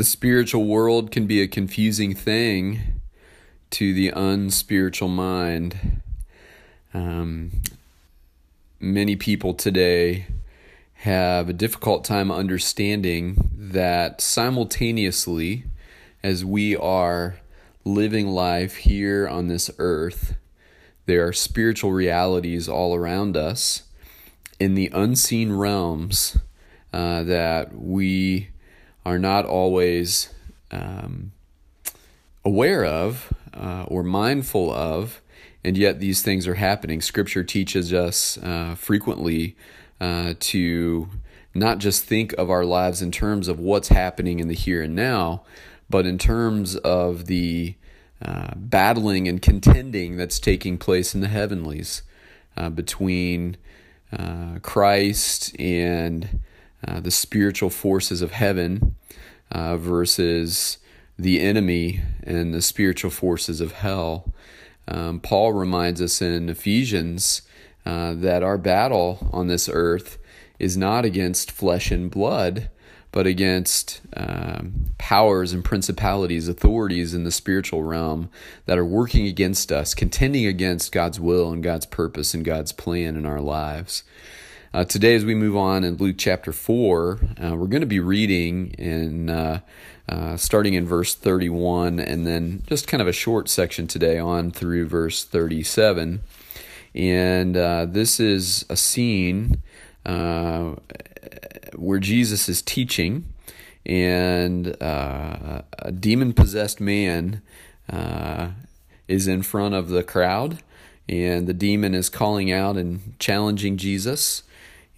the spiritual world can be a confusing thing to the unspiritual mind. Um, many people today have a difficult time understanding that simultaneously, as we are living life here on this earth, there are spiritual realities all around us in the unseen realms uh, that we are not always um, aware of uh, or mindful of, and yet these things are happening. Scripture teaches us uh, frequently uh, to not just think of our lives in terms of what's happening in the here and now, but in terms of the uh, battling and contending that's taking place in the heavenlies uh, between uh, Christ and uh, the spiritual forces of heaven uh, versus the enemy and the spiritual forces of hell. Um, Paul reminds us in Ephesians uh, that our battle on this earth is not against flesh and blood, but against um, powers and principalities, authorities in the spiritual realm that are working against us, contending against God's will and God's purpose and God's plan in our lives. Uh, today, as we move on in Luke chapter 4, uh, we're going to be reading in uh, uh, starting in verse 31 and then just kind of a short section today on through verse 37. And uh, this is a scene uh, where Jesus is teaching, and a demon possessed man is in front of the crowd. And the demon is calling out and challenging Jesus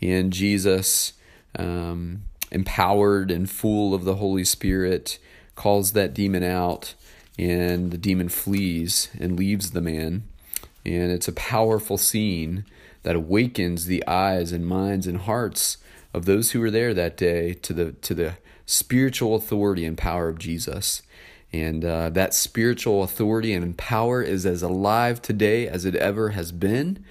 and Jesus, um, empowered and full of the Holy Spirit, calls that demon out, and the demon flees and leaves the man. And it's a powerful scene that awakens the eyes and minds and hearts of those who were there that day to the to the spiritual authority and power of Jesus. And uh, that spiritual authority and power is as alive today as it ever has been.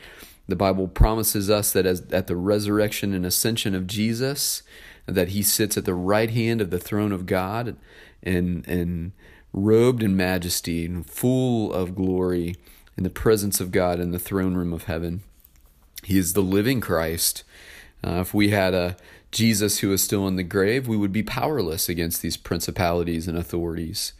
The Bible promises us that as at the resurrection and ascension of Jesus, that he sits at the right hand of the throne of God and and robed in majesty and full of glory in the presence of God in the throne room of heaven. He is the living Christ. Uh, if we had a Jesus who is still in the grave, we would be powerless against these principalities and authorities.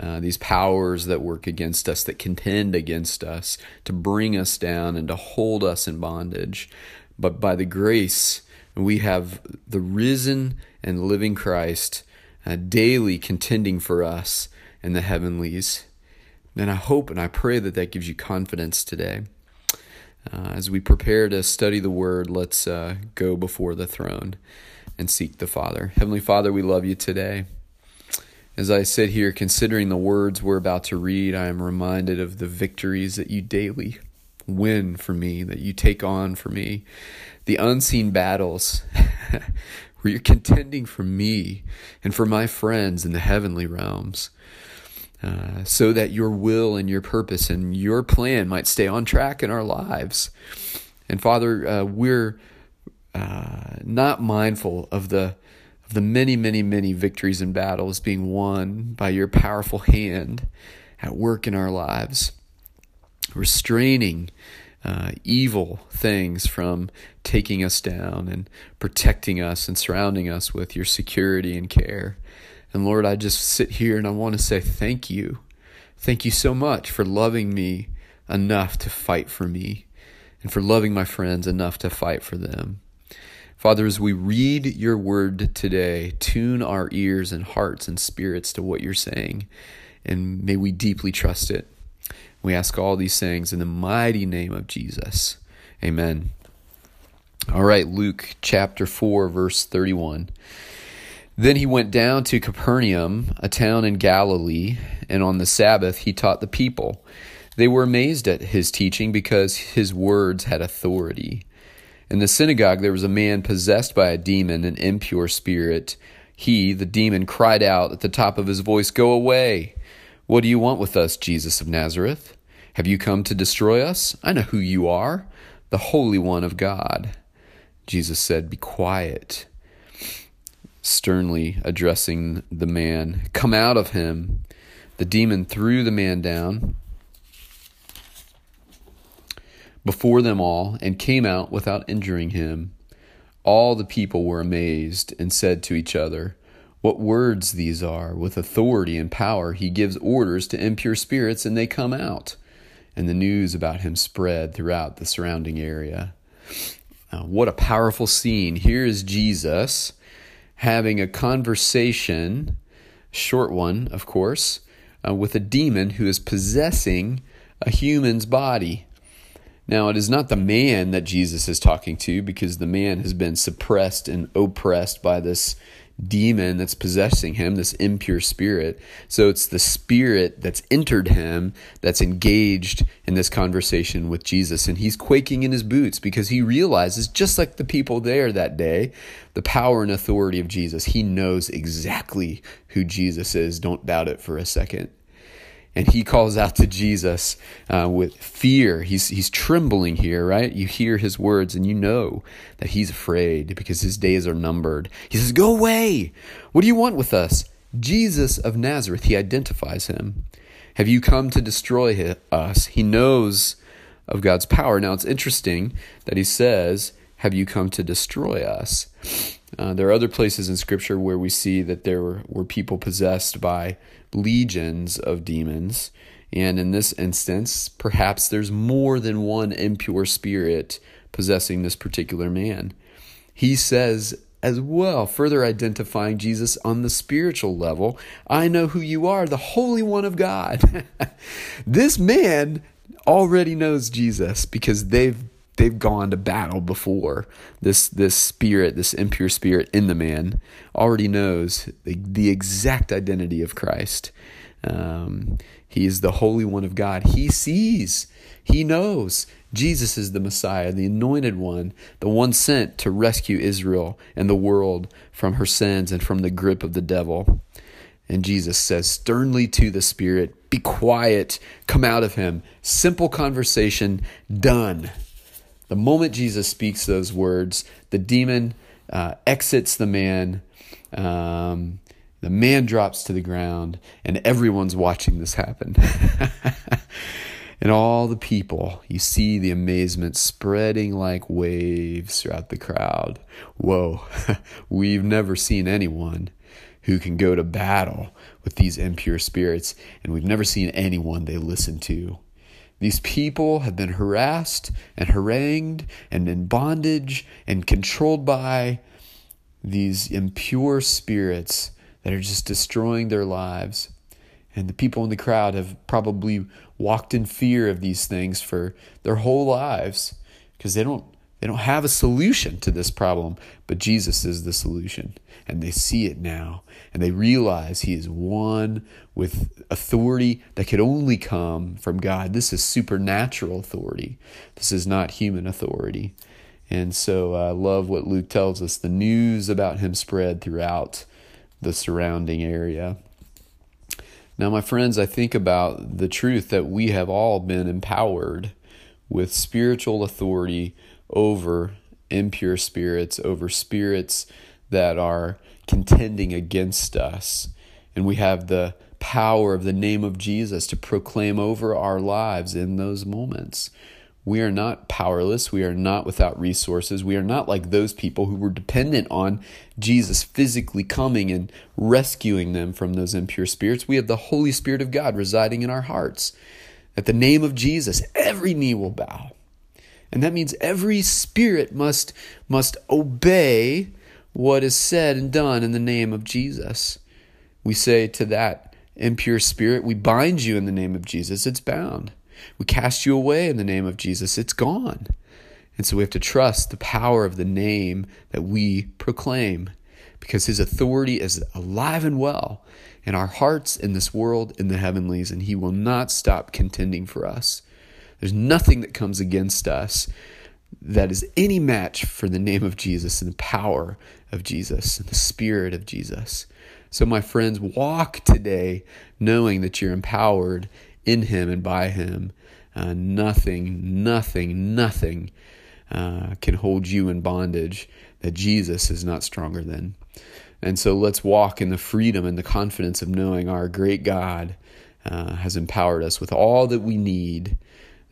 Uh, these powers that work against us, that contend against us, to bring us down and to hold us in bondage. But by the grace, we have the risen and living Christ uh, daily contending for us in the heavenlies. And I hope and I pray that that gives you confidence today. Uh, as we prepare to study the Word, let's uh, go before the throne and seek the Father. Heavenly Father, we love you today. As I sit here considering the words we're about to read, I am reminded of the victories that you daily win for me, that you take on for me, the unseen battles where you're contending for me and for my friends in the heavenly realms. Uh, so that your will and your purpose and your plan might stay on track in our lives. And Father, uh, we're uh, not mindful of the the many, many, many victories and battles being won by your powerful hand at work in our lives, restraining uh, evil things from taking us down and protecting us and surrounding us with your security and care. And Lord, I just sit here and I want to say thank you. Thank you so much for loving me enough to fight for me and for loving my friends enough to fight for them. Father, as we read your word today, tune our ears and hearts and spirits to what you're saying, and may we deeply trust it. We ask all these things in the mighty name of Jesus. Amen. All right, Luke chapter 4, verse 31. Then he went down to Capernaum, a town in Galilee, and on the Sabbath he taught the people. They were amazed at his teaching because his words had authority. In the synagogue there was a man possessed by a demon, an impure spirit. He, the demon, cried out at the top of his voice, Go away! What do you want with us, Jesus of Nazareth? Have you come to destroy us? I know who you are, the Holy One of God. Jesus said, Be quiet. sternly addressing the man. Come out of him. The demon threw the man down before them all and came out without injuring him. All the people were amazed and said to each other, What words these are! With authority and power he gives orders to impure spirits, and they come out. And the news about him spread throughout the surrounding area. Uh, what a powerful scene. Here is Jesus having a conversation, short one, of course, uh, with a demon who is possessing a human's body. Now, it is not the man that Jesus is talking to because the man has been suppressed and oppressed by this demon that's possessing him, this impure spirit. So it's the spirit that's entered him that's engaged in this conversation with Jesus. And he's quaking in his boots because he realizes, just like the people there that day, the power and authority of Jesus. He knows exactly who Jesus is. Don't doubt it for a second and he calls out to Jesus uh, with fear. He's he's trembling here, right? You hear his words, and you know that he's afraid because his days are numbered. He says, "Go away! What do you want with us?" Jesus of Nazareth. He identifies him. Have you come to destroy us? He knows of God's power. Now it's interesting that he says, "Have you come to destroy us?" Uh, there are other places in Scripture where we see that there were, were people possessed by legions of demons. And in this instance, perhaps there's more than one impure spirit possessing this particular man. He says as well, further identifying Jesus on the spiritual level I know who you are, the Holy One of God. this man already knows Jesus because they've they've gone to battle before. This this spirit, this impure spirit in the man, already knows the, the exact identity of Christ. Um, he is the Holy One of God. He sees, he knows Jesus is the Messiah, the anointed one, the one sent to rescue Israel and the world from her sins and from the grip of the devil. And Jesus says sternly to the Spirit, Be quiet, come out of him. Simple conversation, done. The moment Jesus speaks those words, the demon uh, exits the man. Um, the man drops to the ground, and everyone's watching this happen. and all the people, you see the amazement spreading like waves throughout the crowd. Whoa, we've never seen anyone who can go to battle with these impure spirits, and we've never seen anyone they listen to. These people have been harassed and harangued and in bondage and controlled by these impure spirits that are just destroying their lives. And the people in the crowd have probably walked in fear of these things for their whole lives because they don't they don't have a solution to this problem, but Jesus is the solution. And they see it now. And they realize He is one with authority that could only come from God. This is supernatural authority, this is not human authority. And so uh, I love what Luke tells us the news about Him spread throughout the surrounding area. Now, my friends, I think about the truth that we have all been empowered with spiritual authority over impure spirits, over spirits that are contending against us. And we have the power of the name of Jesus to proclaim over our lives in those moments. We are not powerless. We are not without resources. We are not like those people who were dependent on Jesus physically coming and rescuing them from those impure spirits. We have the Holy Spirit of God residing in our hearts. At the name of Jesus, every knee will bow and that means every spirit must must obey what is said and done in the name of Jesus. We say to that impure spirit, we bind you in the name of Jesus, it's bound. We cast you away in the name of Jesus, it's gone. And so we have to trust the power of the name that we proclaim because his authority is alive and well in our hearts, in this world, in the heavenlies, and he will not stop contending for us. There's nothing that comes against us that is any match for the name of Jesus and the power of Jesus and the Spirit of Jesus. So, my friends, walk today knowing that you're empowered in Him and by Him. Uh, nothing, nothing, nothing uh, can hold you in bondage that Jesus is not stronger than. And so let's walk in the freedom and the confidence of knowing our great God uh, has empowered us with all that we need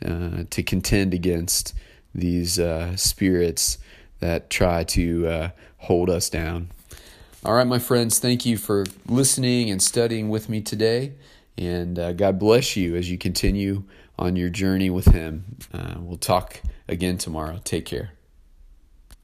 uh, to contend against these uh, spirits that try to uh, hold us down. All right, my friends, thank you for listening and studying with me today. And uh, God bless you as you continue on your journey with Him. Uh, we'll talk again tomorrow. Take care.